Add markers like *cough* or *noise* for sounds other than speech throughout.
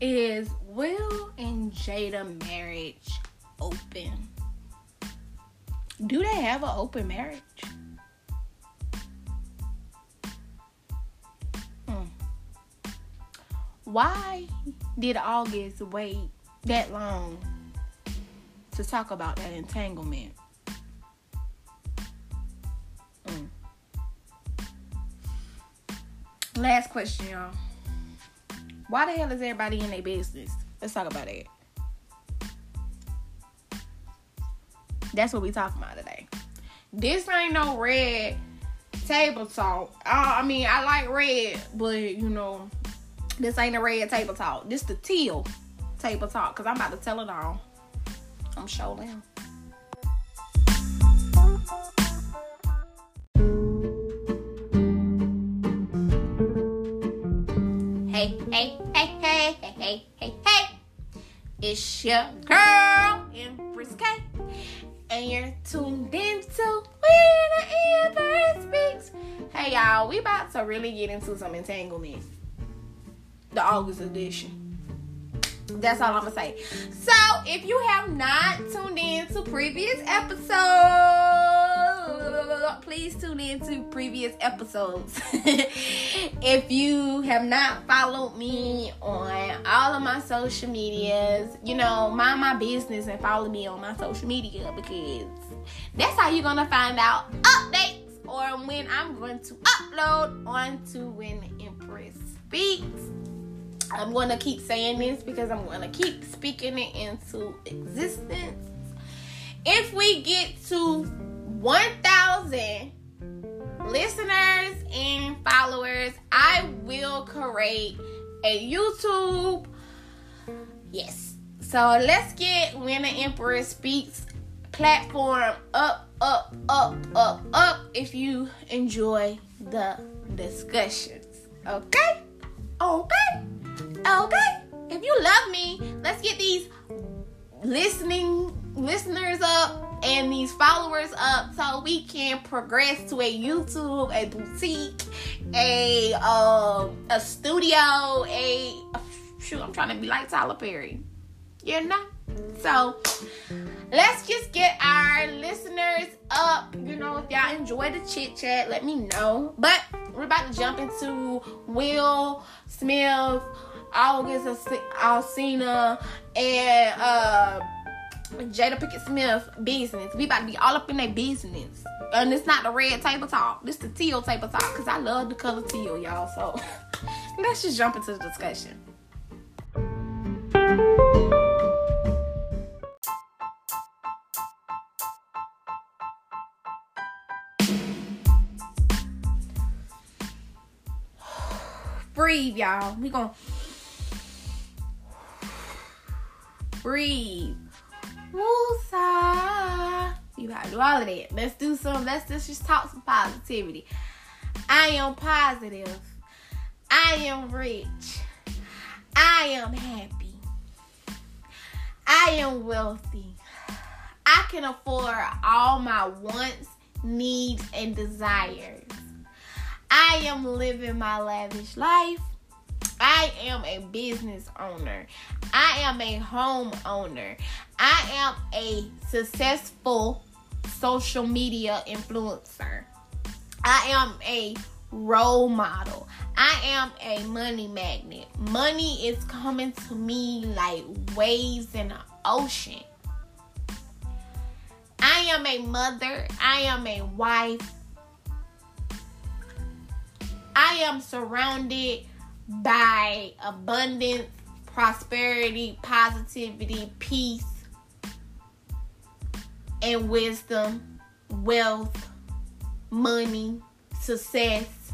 Is Will and Jada marriage open? Do they have an open marriage? Hmm. Why did August wait that long to talk about that entanglement? Mm. Last question, y'all. Why the hell is everybody in their business? Let's talk about it. That's what we talking about today. This ain't no red table talk. Uh, I mean, I like red, but you know, this ain't a red table talk. This the teal table talk. Cause I'm about to tell it all. I'm sure It's your girl, Empress K. And you're tuned in to When the Empress Speaks. Hey, y'all, we about to really get into some entanglement. The August edition. That's all I'm gonna say. So, if you have not tuned in to previous episodes, please tune in to previous episodes. *laughs* if you have not followed me on all of my social medias, you know, mind my business and follow me on my social media because that's how you're gonna find out updates or when I'm going to upload onto When Empress Speaks. I'm to keep saying this because I'm to keep speaking it into existence. If we get to 1,000 listeners and followers, I will create a YouTube. Yes. So let's get When the Empress Speaks platform up, up, up, up, up if you enjoy the discussions. Okay? Okay? Okay. If you love me, let's get these listening listeners up and these followers up so we can progress to a YouTube, a boutique, a um a studio, a shoot, I'm trying to be like Tyler Perry. You know? So let's just get our listeners up. You know, if y'all enjoy the chit chat, let me know. But we're about to jump into Will Smith August Alsina and uh, Jada Pinkett Smith business. We about to be all up in their business. And it's not the red table talk. This the teal table talk because I love the color teal, y'all. So *laughs* let's just jump into the discussion. *sighs* Breathe, y'all. We gonna *sighs* breathe. Woosah. You gotta do all of that. Let's do some, let's just, just talk some positivity. I am positive. I am rich. I am happy. I am wealthy. I can afford all my wants, needs, and desires. I am living my lavish life. I am a business owner. I am a home owner. I am a successful social media influencer. I am a role model. I am a money magnet. Money is coming to me like waves in the ocean. I am a mother. I am a wife. I am surrounded by abundance, prosperity, positivity, peace, and wisdom, wealth, money, success.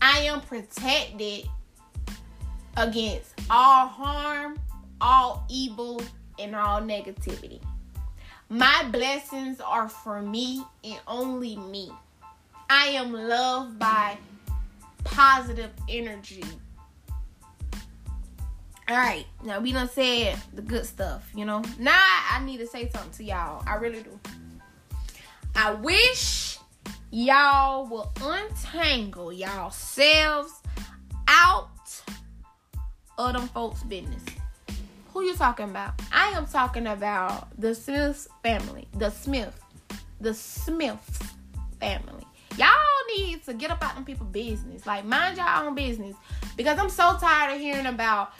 I am protected against all harm, all evil, and all negativity. My blessings are for me and only me. I am loved by positive energy. All right, now we done said the good stuff, you know. Now I need to say something to y'all. I really do. I wish y'all will untangle y'all selves out of them folks' business. Who you talking about? I am talking about the Smith family. The Smith. The Smiths family. Y'all need to get up out them people business. Like mind your own business. Because I'm so tired of hearing about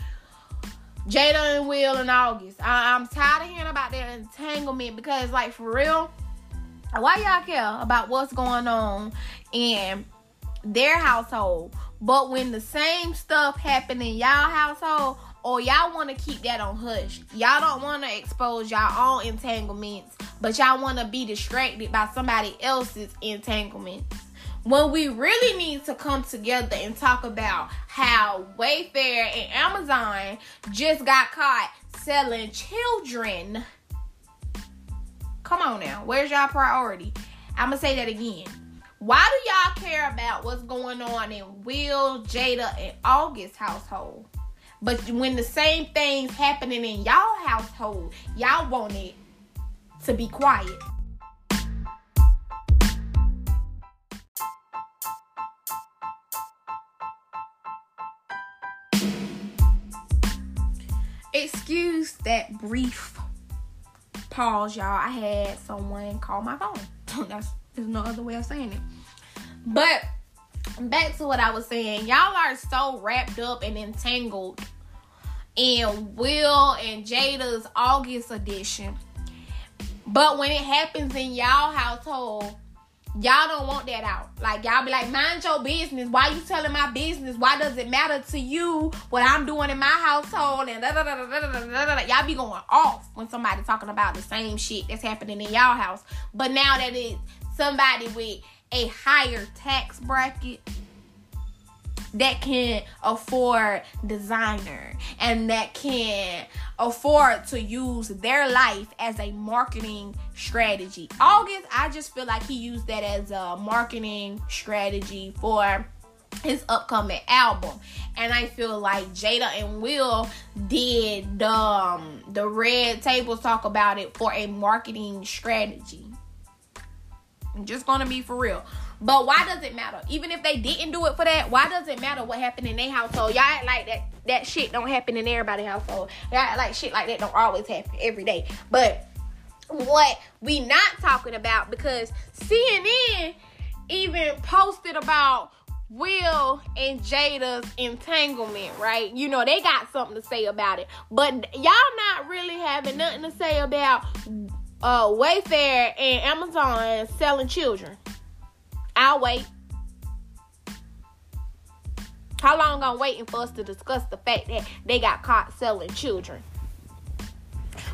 Jada and Will and August. I- am tired of hearing about their entanglement because like for real, why y'all care about what's going on in their household? But when the same stuff happen in y'all household, or y'all want to keep that on hush. Y'all don't want to expose y'all own entanglements, but y'all want to be distracted by somebody else's entanglements. When we really need to come together and talk about how Wayfair and Amazon just got caught selling children. Come on now, where's y'all priority? I'm gonna say that again. Why do y'all care about what's going on in Will, Jada, and August household? But when the same things happening in y'all household, y'all want it to be quiet. Excuse that brief pause, y'all. I had someone call my phone. *laughs* That's there's no other way of saying it. But back to what I was saying, y'all are so wrapped up and entangled in Will and Jada's August edition. But when it happens in y'all household, y'all don't want that out. Like y'all be like, mind your business. Why you telling my business? Why does it matter to you what I'm doing in my household? And da da da da da da da. Y'all be going off when somebody talking about the same shit that's happening in y'all house. But now that it's somebody with a higher tax bracket that can afford designer and that can afford to use their life as a marketing strategy. August, I just feel like he used that as a marketing strategy for his upcoming album and i feel like jada and will did um the red tables talk about it for a marketing strategy I'm just gonna be for real but why does it matter? Even if they didn't do it for that, why does it matter what happened in their household? Y'all act like that that shit don't happen in everybody's household. Y'all act like shit like that don't always happen every day. But what we not talking about because CNN even posted about Will and Jada's entanglement, right? You know, they got something to say about it. But y'all not really having nothing to say about uh Wayfair and Amazon selling children. I'll wait. How long I'm waiting for us to discuss the fact that they got caught selling children?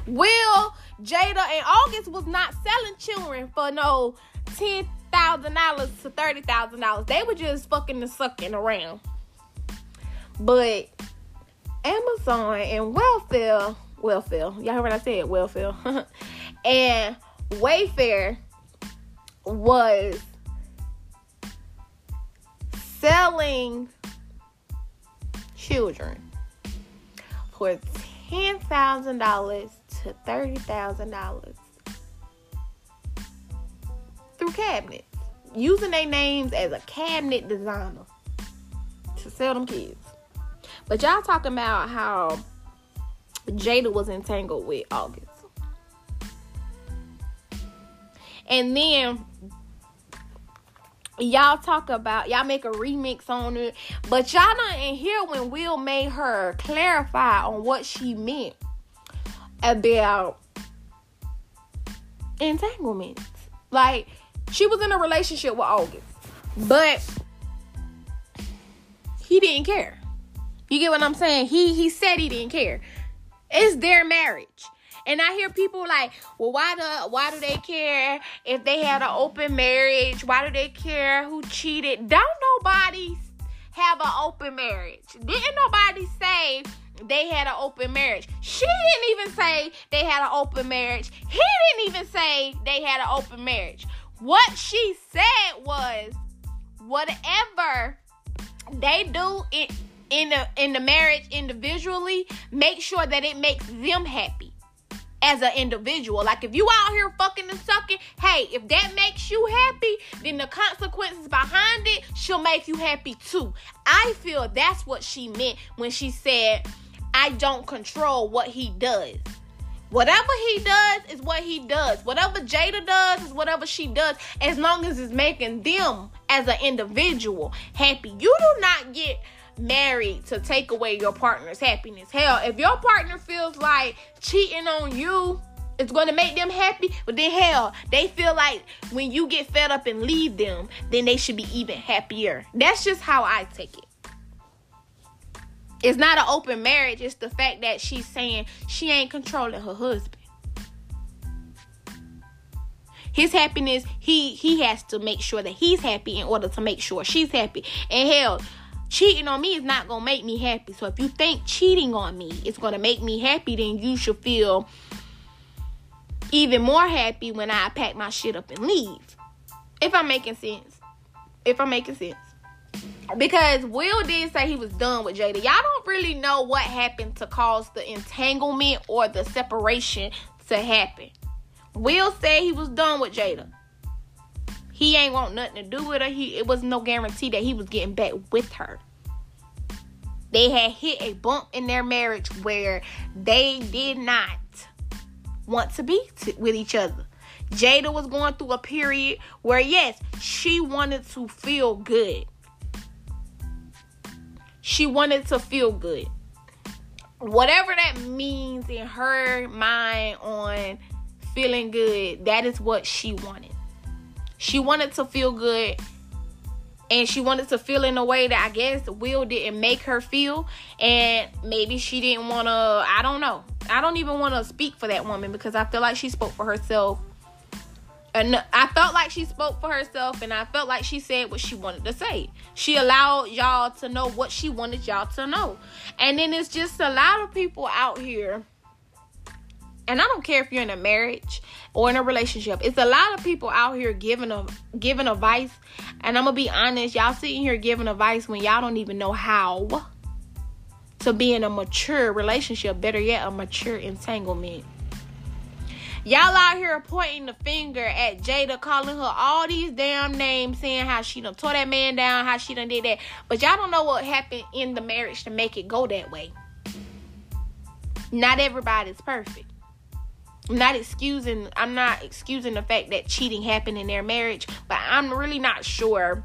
Will, Jada, and August was not selling children for no ten thousand dollars to thirty thousand dollars. They were just fucking and sucking around. But Amazon and welfare, welfare, y'all heard what I said, welfare, *laughs* and Wayfair was selling children for $10,000 to $30,000 through cabinets, using their names as a cabinet designer to sell them kids. But y'all talking about how Jada was entangled with August. And then y'all talk about y'all make a remix on it but y'all not in here when will made her clarify on what she meant about entanglements. Like she was in a relationship with august but he didn't care. You get what i'm saying? He he said he didn't care. It's their marriage and I hear people like, well, why do why do they care if they had an open marriage? Why do they care who cheated? Don't nobody have an open marriage. Didn't nobody say they had an open marriage. She didn't even say they had an open marriage. He didn't even say they had an open marriage. What she said was whatever they do in in the in the marriage individually, make sure that it makes them happy as an individual. Like if you out here fucking and sucking, hey, if that makes you happy, then the consequences behind it should make you happy too. I feel that's what she meant when she said I don't control what he does. Whatever he does is what he does. Whatever Jada does is whatever she does, as long as it's making them as an individual happy. You do not get married to take away your partner's happiness. Hell, if your partner feels like cheating on you it's going to make them happy, but then hell, they feel like when you get fed up and leave them, then they should be even happier. That's just how I take it. It's not an open marriage, it's the fact that she's saying she ain't controlling her husband. His happiness, he he has to make sure that he's happy in order to make sure she's happy. And hell, cheating on me is not gonna make me happy. So if you think cheating on me is gonna make me happy, then you should feel even more happy when I pack my shit up and leave. If I'm making sense. If I'm making sense. Because Will did say he was done with Jada. Y'all don't really know what happened to cause the entanglement or the separation to happen. Will said he was done with Jada. He ain't want nothing to do with her. He it was no guarantee that he was getting back with her. They had hit a bump in their marriage where they did not want to be t- with each other. Jada was going through a period where yes, she wanted to feel good. She wanted to feel good. Whatever that means in her mind on feeling good, that is what she wanted. She wanted to feel good and she wanted to feel in a way that I guess Will didn't make her feel, and maybe she didn't want to. I don't know. I don't even want to speak for that woman because I feel like she spoke for herself. And I felt like she spoke for herself, and I felt like she said what she wanted to say. She allowed y'all to know what she wanted y'all to know. And then it's just a lot of people out here and I don't care if you're in a marriage or in a relationship. It's a lot of people out here giving a giving advice, and I'm gonna be honest, y'all sitting here giving advice when y'all don't even know how to be in a mature relationship. Better yet, a mature entanglement. Y'all out here pointing the finger at Jada, calling her all these damn names, saying how she done tore that man down, how she done did that. But y'all don't know what happened in the marriage to make it go that way. Not everybody's perfect. I'm not excusing I'm not excusing the fact that cheating happened in their marriage, but I'm really not sure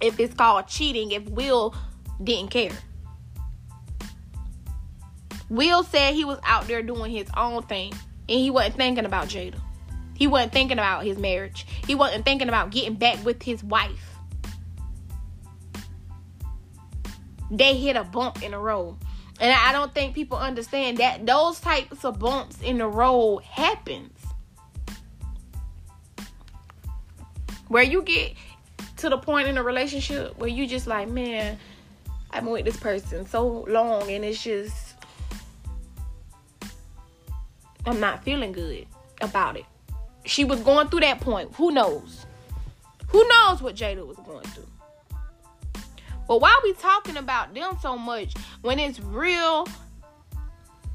if it's called cheating if Will didn't care. Will said he was out there doing his own thing and he wasn't thinking about Jada. He wasn't thinking about his marriage. He wasn't thinking about getting back with his wife. They hit a bump in the road. And I don't think people understand that those types of bumps in the road happens. Where you get to the point in a relationship where you just like, man, I've been with this person so long and it's just I'm not feeling good about it. She was going through that point. Who knows? Who knows what Jada was going through? But why we talking about them so much when it's real?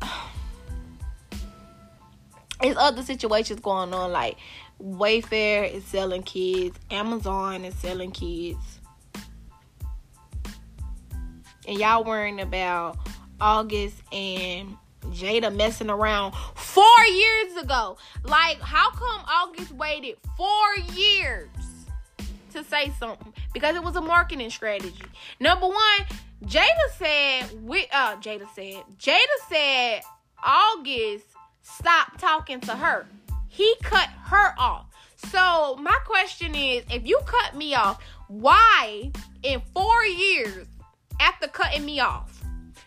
*sighs* It's other situations going on like Wayfair is selling kids, Amazon is selling kids. And y'all worrying about August and Jada messing around four years ago. Like, how come August waited four years to say something? because it was a marketing strategy. Number one, Jada said, we, uh, Jada said, Jada said August stopped talking to her. He cut her off. So my question is, if you cut me off, why in four years after cutting me off,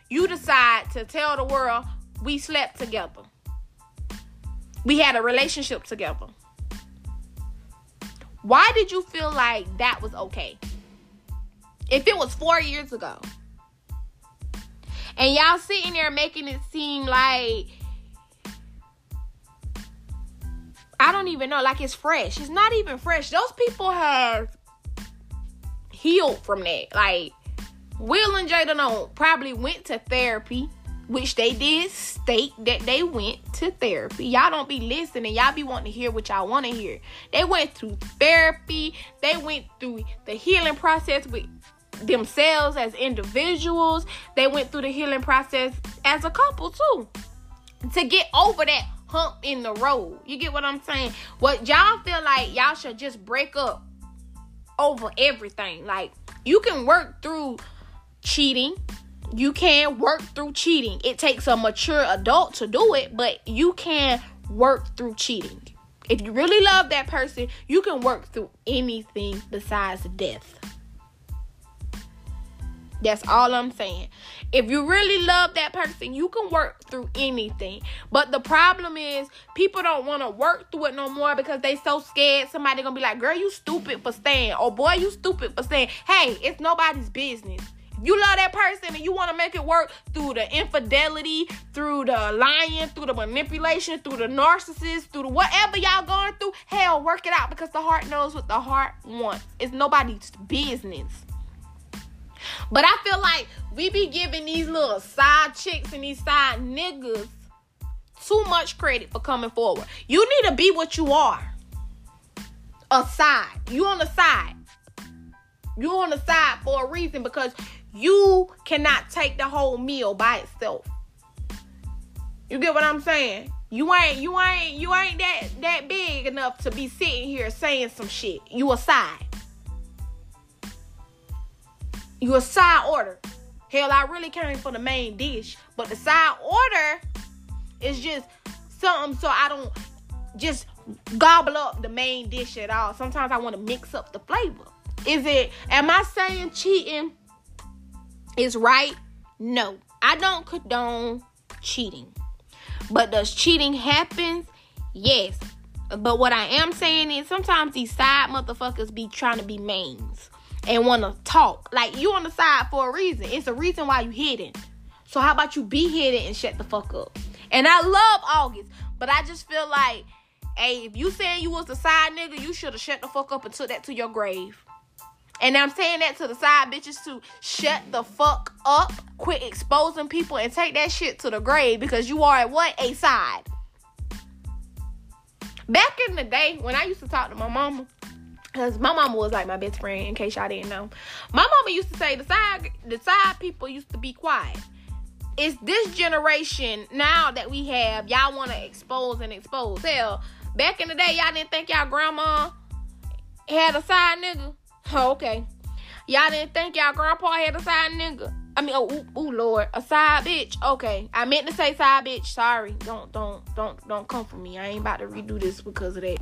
you decide to tell the world we slept together? We had a relationship together. Why did you feel like that was okay? If it was four years ago. And y'all sitting there making it seem like I don't even know, like it's fresh. It's not even fresh. Those people have healed from that. Like Will and Jada don't probably went to therapy which they did state that they went to therapy. Y'all don't be listening. Y'all be wanting to hear what y'all want to hear. They went through therapy. They went through the healing process with themselves as individuals. They went through the healing process as a couple too. To get over that hump in the road. You get what I'm saying? What y'all feel like y'all should just break up over everything. Like you can work through cheating. You can work through cheating. It takes a mature adult to do it, but you can work through cheating. If you really love that person, you can work through anything besides death. That's all I'm saying. If you really love that person, you can work through anything. But the problem is people don't want to work through it no more because they so scared somebody gonna be like, girl, you stupid for staying. Or boy, you stupid for staying. Hey, it's nobody's business. You love that person and you want to make it work through the infidelity, through the lying, through the manipulation, through the narcissist, through the whatever y'all going through, hell, work it out because the heart knows what the heart wants. It's nobody's business. But I feel like we be giving these little side chicks and these side niggas too much credit for coming forward. You need to be what you are. A side. You on the side. You on the side for a reason because you cannot take the whole meal by itself. You get what I'm saying? You ain't you ain't you ain't that that big enough to be sitting here saying some shit. You a side. You a side order. Hell, I really came for the main dish, but the side order is just something so I don't just gobble up the main dish at all. Sometimes I want to mix up the flavor. Is it? Am I saying cheating is right? No, I don't condone cheating. But does cheating happen? Yes. But what I am saying is sometimes these side motherfuckers be trying to be mains and want to talk. Like you on the side for a reason. It's a reason why you hidden. So how about you be hidden and shut the fuck up? And I love August, but I just feel like, hey, if you saying you was the side nigga, you should have shut the fuck up and took that to your grave. And I'm saying that to the side bitches to shut the fuck up, quit exposing people, and take that shit to the grave because you are at what? A side. Back in the day when I used to talk to my mama, Cause my mama was like my best friend, in case y'all didn't know. My mama used to say the side the side people used to be quiet. It's this generation now that we have, y'all wanna expose and expose. Hell, back in the day, y'all didn't think y'all grandma had a side nigga. Oh, okay. Y'all didn't think y'all grandpa had a side nigga. I mean, oh, ooh, ooh, Lord, a side bitch. Okay, I meant to say side bitch. Sorry, don't, don't, don't, don't come for me. I ain't about to redo this because of that.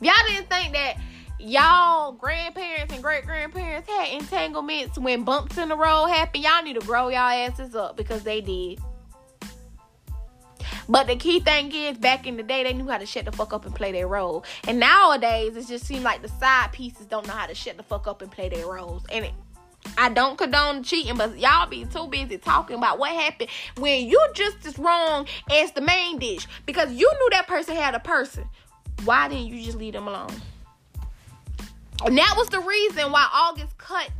Y'all didn't think that y'all grandparents and great grandparents had entanglements when bumps in the road happened. y'all need to grow y'all asses up because they did. But the key thing is, back in the day, they knew how to shut the fuck up and play their role. And nowadays, it just seems like the side pieces don't know how to shut the fuck up and play their roles. And it, I don't condone cheating, but y'all be too busy talking about what happened when you just as wrong as the main dish because you knew that person had a person. Why didn't you just leave them alone? And that was the reason why August cut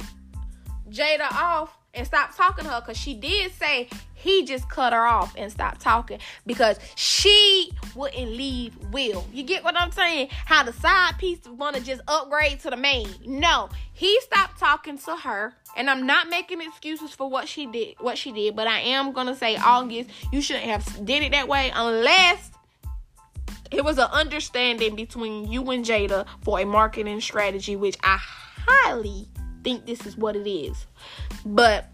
Jada off and stopped talking to her because she did say he just cut her off and stopped talking because she wouldn't leave Will. You get what I'm saying? How the side piece want to just upgrade to the main. No, he stopped talking to her, and I'm not making excuses for what she did. What she did, but I am gonna say August, you shouldn't have did it that way unless it was an understanding between you and Jada for a marketing strategy, which I highly think this is what it is. But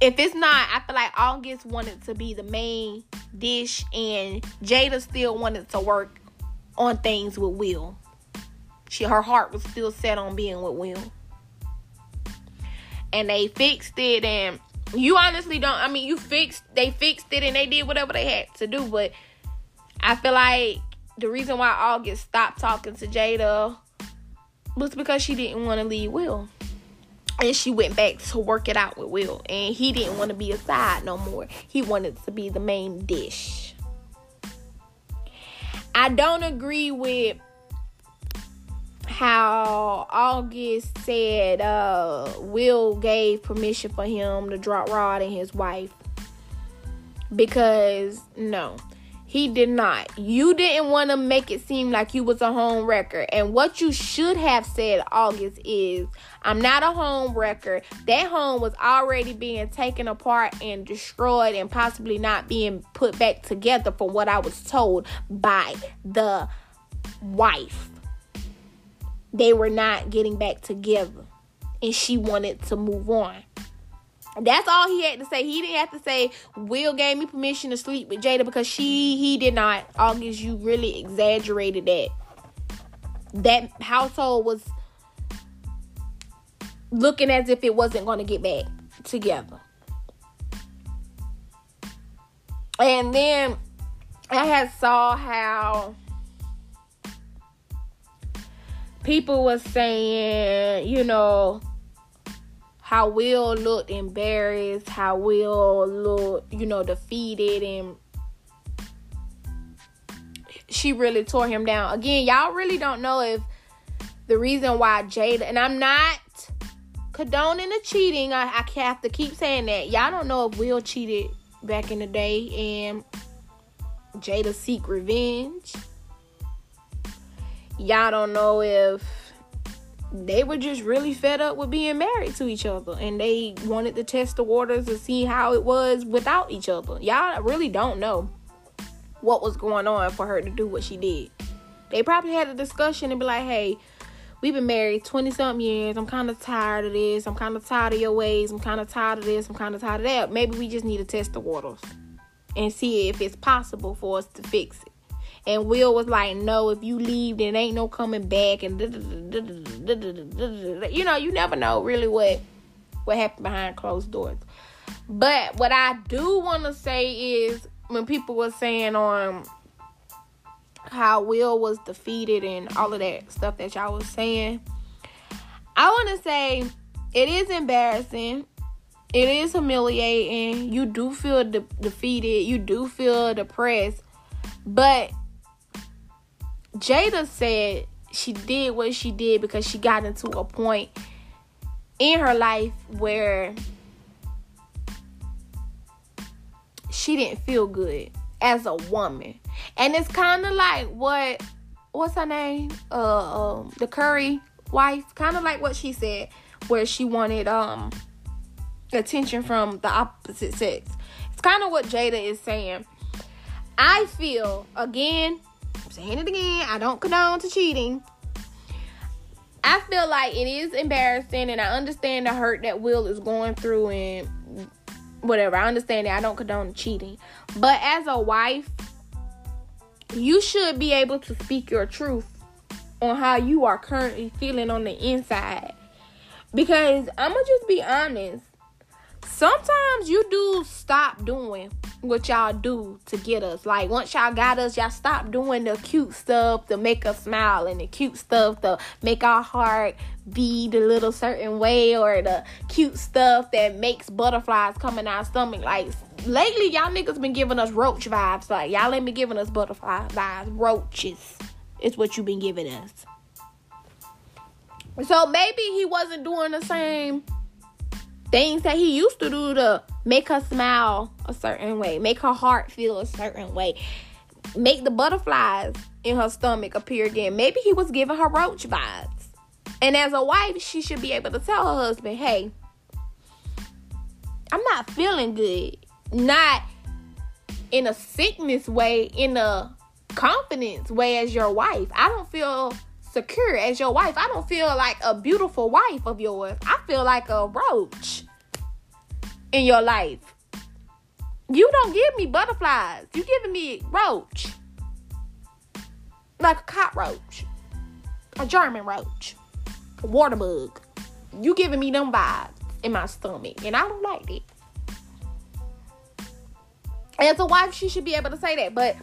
if it's not, I feel like August wanted to be the main dish, and Jada still wanted to work on things with Will. She her heart was still set on being with Will. And they fixed it and you honestly don't I mean you fixed they fixed it and they did whatever they had to do, but I feel like the reason why August stopped talking to Jada was because she didn't want to leave Will. And she went back to work it out with Will. And he didn't want to be a side no more. He wanted to be the main dish. I don't agree with how August said uh, Will gave permission for him to drop Rod and his wife. Because, no. He did not. You didn't want to make it seem like you was a home wrecker. And what you should have said, August, is I'm not a home wrecker. That home was already being taken apart and destroyed and possibly not being put back together from what I was told by the wife. They were not getting back together. And she wanted to move on. That's all he had to say. He didn't have to say Will gave me permission to sleep with Jada because she he did not. August, you really exaggerated that. That household was looking as if it wasn't going to get back together. And then I had saw how people was saying, you know, how Will looked embarrassed, how Will looked, you know, defeated, and she really tore him down. Again, y'all really don't know if the reason why Jada, and I'm not condoning the cheating, I, I have to keep saying that. Y'all don't know if Will cheated back in the day and Jada seek revenge. Y'all don't know if they were just really fed up with being married to each other and they wanted to test the waters to see how it was without each other. Y'all really don't know what was going on for her to do what she did. They probably had a discussion and be like, hey, we've been married 20 something years. I'm kind of tired of this. I'm kind of tired of your ways. I'm kind of tired of this. I'm kind of tired of that. Maybe we just need to test the waters and see if it's possible for us to fix. And Will was like, no, if you leave, then ain't no coming back. And you know, you never know really what what happened behind closed doors. But what I do want to say is when people were saying on how Will was defeated and all of that stuff that y'all was saying, I want to say it is embarrassing. It is humiliating. You do feel de- defeated. You do feel depressed. But Jada said she did what she did because she got into a point in her life where she didn't feel good as a woman. And it's kind of like what what's her name? Uh um, the Curry wife, kind of like what she said where she wanted um attention from the opposite sex. It's kind of what Jada is saying. I feel again saying it again, I don't condone to cheating. I feel like it is embarrassing and I understand the hurt that Will is going through and whatever. I understand that I don't condone cheating. But as a wife, you should be able to speak your truth on how you are currently feeling on the inside. Because I'm to just be honest. Sometimes you do stop doing what y'all do to get us. Like once y'all got us, y'all stop doing the cute stuff to make us smile and the cute stuff to make our heart beat a little certain way or the cute stuff that makes butterflies come in our stomach. Like lately y'all niggas been giving us roach vibes. Like y'all ain't been giving us butterfly vibes. Roaches is what you been giving us. So maybe he wasn't doing the same things that he used to do to make her smile a certain way, make her heart feel a certain way, make the butterflies in her stomach appear again. Maybe he was giving her roach vibes. And as a wife, she should be able to tell her husband, hey, I'm not feeling good. Not in a sickness way, in a confidence way as your wife. I don't feel secure as your wife. I don't feel like a beautiful wife of yours. I feel like a roach in your life. You don't give me butterflies. You giving me roach. Like a cockroach. A German roach. A water bug. You giving me them vibes in my stomach. And I don't like it. As a wife, she should be able to say that. But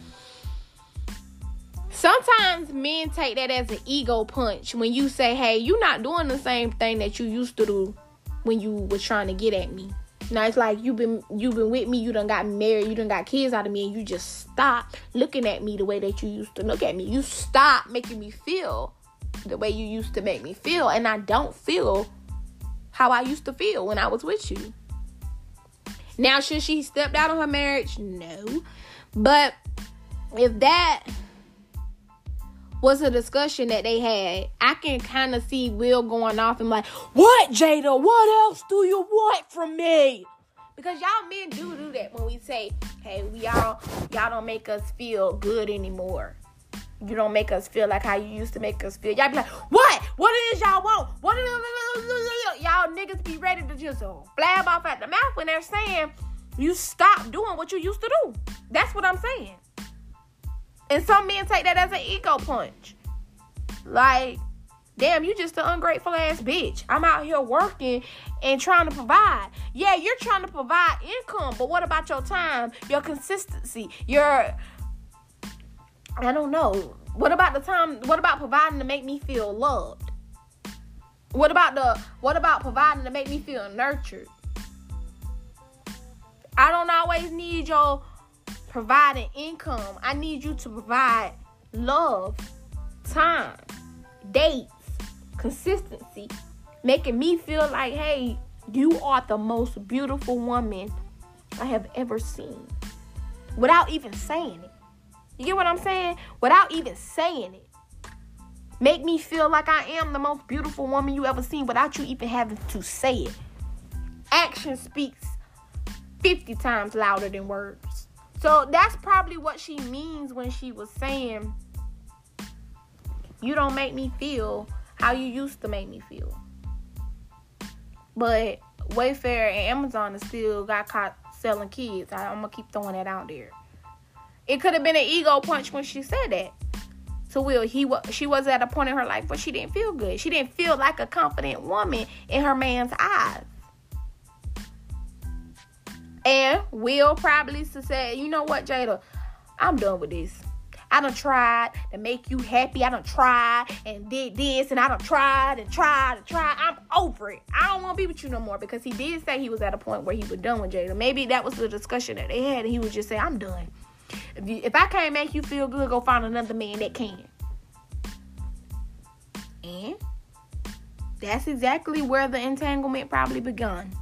Sometimes men take that as an ego punch when you say, "Hey, you're not doing the same thing that you used to do when you were trying to get at me." Now it's like you've been you've been with me, you done got married, you done got kids out of me, and you just stop looking at me the way that you used to look at me. You stop making me feel the way you used to make me feel, and I don't feel how I used to feel when I was with you. Now, should she stepped out of her marriage? No. But if that was a discussion that they had, I can kind of see Will going off and like, "What, Jada? What else do you want from me?" Because y'all men do do that when we say, "Hey, we y'all y'all don't make us feel good anymore." You don't make us feel like how you used to make us feel. Y'all be like, what? What it is y'all want? What y'all niggas be ready to just blab off at the mouth when they're saying you stop doing what you used to do. That's what I'm saying. And some men take that as an ego punch. Like, damn, you just an ungrateful ass bitch. I'm out here working and trying to provide. Yeah, you're trying to provide income, but what about your time, your consistency, your I don't know. What about the time? What about providing to make me feel loved? What about the what about providing to make me feel nurtured? I don't always need your providing income. I need you to provide love, time, dates, consistency, making me feel like, hey, you are the most beautiful woman I have ever seen without even saying it. You get what I'm saying? Without even saying it. Make me feel like I am the most beautiful woman you ever seen without you even having to say it. Action speaks 50 times louder than words. So that's probably what she means when she was saying, You don't make me feel how you used to make me feel. But Wayfair and Amazon is still got caught selling kids. I, I'm gonna keep throwing that out there. It could have been an ego punch when she said that So Will. He was she was at a point in her life where she didn't feel good. She didn't feel like a confident woman in her man's eyes. And Will probably say, you know what, Jada, I'm done with this. I done tried to make you happy. I done tried and did this and I done tried and tried and tried. I'm over it. I don't want to be with you no more because he did say he was at a point where he was done with Jada. Maybe that was the discussion that they had and he was just saying, I'm done. If, you, if I can't make you feel good, go find another man that can. And that's exactly where the entanglement probably begun.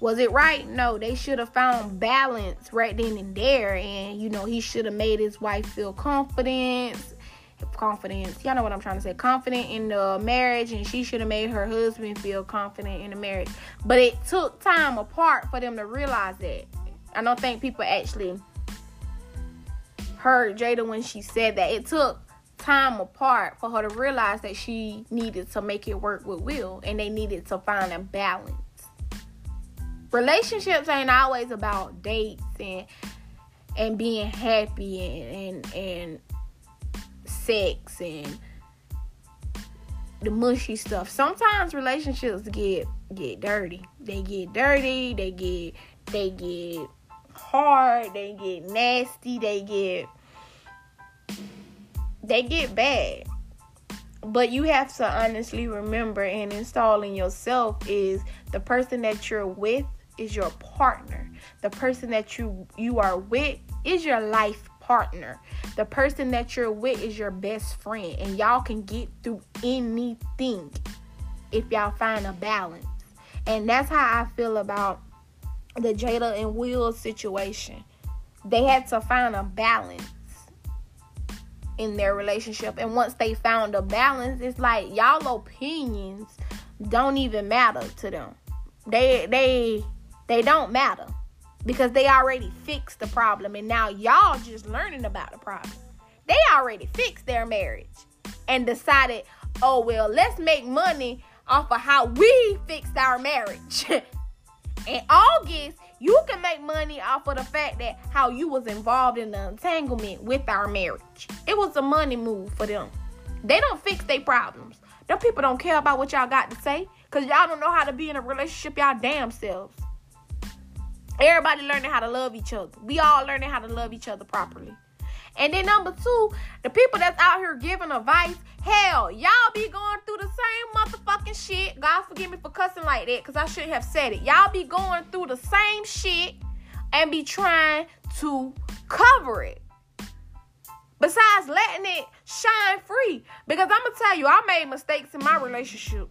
Was it right? No, they should have found balance right then and there. And, you know, he should have made his wife feel confidence. Confidence. Y'all know what I'm trying to say. Confident in the marriage. And she should have made her husband feel confident in the marriage. But it took time apart for them to realize that. I don't think people actually heard Jada when she said that. It took time apart for her to realize that she needed to make it work with Will. And they needed to find a balance relationships ain't always about dates and and being happy and and, and sex and the mushy stuff. Sometimes relationships get get dirty. They get dirty, they get they get hard, they get nasty, they get they get bad. But you have to honestly remember and install in yourself is the person that you're with is your partner. The person that you you are with is your life partner. The person that you're with is your best friend and y'all can get through anything if y'all find a balance. And that's how I feel about the Jada and Will situation. They had to find a balance in their relationship. And once they found a balance, it's like y'all opinions don't even matter to them. They they they don't matter because they already fixed the problem and now y'all just learning about the problem. They already fixed their marriage and decided, oh, well, let's make money off of how we fixed our marriage. *laughs* in August, you can make money off of the fact that how you was involved in the entanglement with our marriage. It was a money move for them. They don't fix their problems. Them people don't care about what y'all got to say because y'all don't know how to be in a relationship y'all damn selves. Everybody learning how to love each other. We all learning how to love each other properly. And then number two, the people that's out here giving advice, hell, y'all be going through the same motherfucking shit. God forgive me for cussing like that, because I shouldn't have said it. Y'all be going through the same shit and be trying to cover it. Besides letting it shine free. Because I'm gonna tell you, I made mistakes in my relationship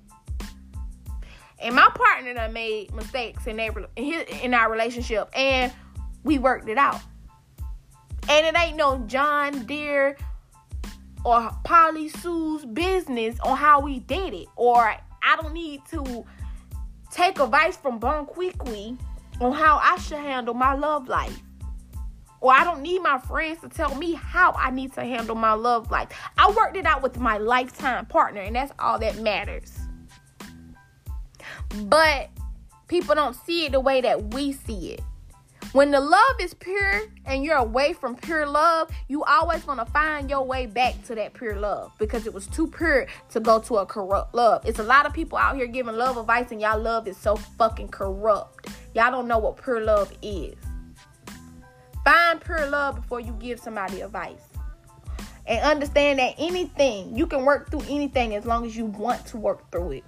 and my partner done made mistakes in their in, his, in our relationship and we worked it out. And it ain't no John Deere or Polly Sue's business on how we did it. Or I don't need to take advice from Bon Quickly on how I should handle my love life. Or I don't need my friends to tell me how I need to handle my love life. I worked it out with my lifetime partner, and that's all that matters. But people don't see it the way that we see it. When the love is pure and you're away from pure love, you always going to find your way back to that pure love because it was too pure to go to a corrupt love. It's a lot of people out here giving love advice and y'all love is so fucking corrupt. Y'all don't know what pure love is. Find pure love before you give somebody advice. And understand that anything, you can work through anything as long as you want to work through it.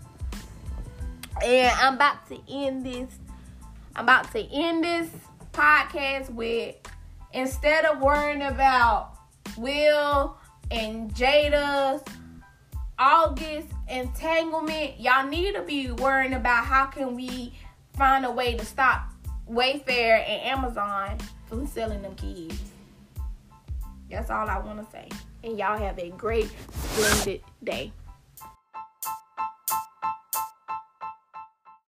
And I'm about to end this. I'm about to end this podcast with instead of worrying about Will and Jada's August entanglement, y'all need to be worrying about how can we find a way to stop Wayfair and Amazon from selling them kids. That's all I want to say. And y'all have a great, splendid day.